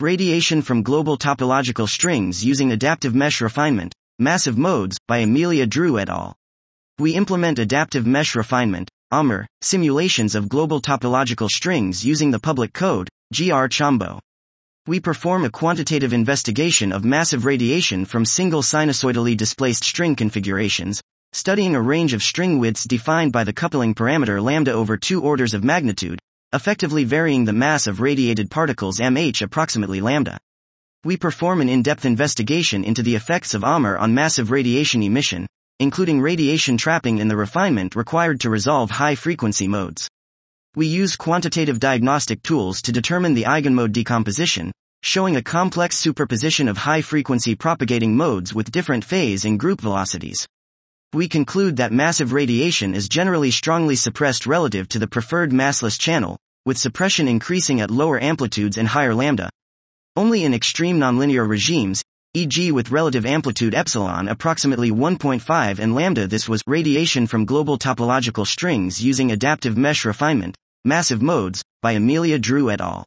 Radiation from Global Topological Strings Using Adaptive Mesh Refinement, Massive Modes, by Amelia Drew et al. We implement adaptive mesh refinement, AMR, simulations of global topological strings using the public code, GR Chombo. We perform a quantitative investigation of massive radiation from single sinusoidally displaced string configurations, studying a range of string widths defined by the coupling parameter lambda over two orders of magnitude, effectively varying the mass of radiated particles mh approximately lambda. We perform an in-depth investigation into the effects of AMR on massive radiation emission, including radiation trapping and the refinement required to resolve high-frequency modes. We use quantitative diagnostic tools to determine the eigenmode decomposition, showing a complex superposition of high-frequency propagating modes with different phase and group velocities. We conclude that massive radiation is generally strongly suppressed relative to the preferred massless channel, with suppression increasing at lower amplitudes and higher lambda. Only in extreme nonlinear regimes, e.g. with relative amplitude epsilon approximately 1.5 and lambda this was radiation from global topological strings using adaptive mesh refinement, massive modes, by Amelia Drew et al.